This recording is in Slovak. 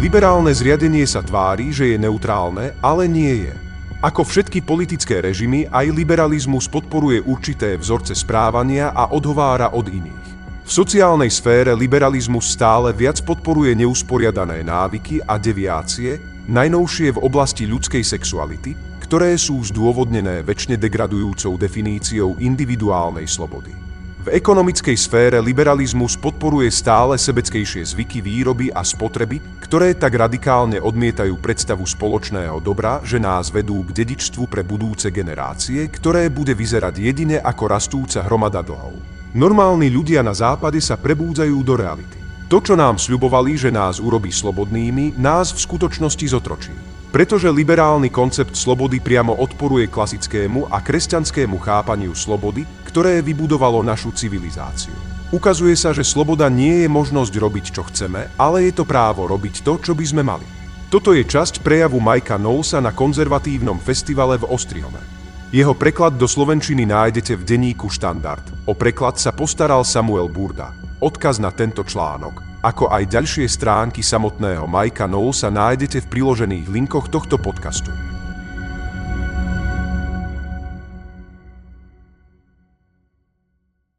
Liberálne zriadenie sa tvári, že je neutrálne, ale nie je. Ako všetky politické režimy, aj liberalizmus podporuje určité vzorce správania a odhovára od iných. V sociálnej sfére liberalizmus stále viac podporuje neusporiadané návyky a deviácie, najnovšie v oblasti ľudskej sexuality, ktoré sú zdôvodnené väčšine degradujúcou definíciou individuálnej slobody. V ekonomickej sfére liberalizmus podporuje stále sebeckejšie zvyky výroby a spotreby, ktoré tak radikálne odmietajú predstavu spoločného dobra, že nás vedú k dedičstvu pre budúce generácie, ktoré bude vyzerať jedine ako rastúca hromada dlhov. Normálni ľudia na západe sa prebúdzajú do reality. To, čo nám sľubovali, že nás urobí slobodnými, nás v skutočnosti zotročí. Pretože liberálny koncept slobody priamo odporuje klasickému a kresťanskému chápaniu slobody, ktoré vybudovalo našu civilizáciu. Ukazuje sa, že sloboda nie je možnosť robiť, čo chceme, ale je to právo robiť to, čo by sme mali. Toto je časť prejavu Majka Knowlesa na konzervatívnom festivale v Ostrihome. Jeho preklad do slovenčiny nájdete v denníku Štandard. O preklad sa postaral Samuel Burda. Odkaz na tento článok ako aj ďalšie stránky samotného Majka Knowlesa nájdete v priložených linkoch tohto podcastu.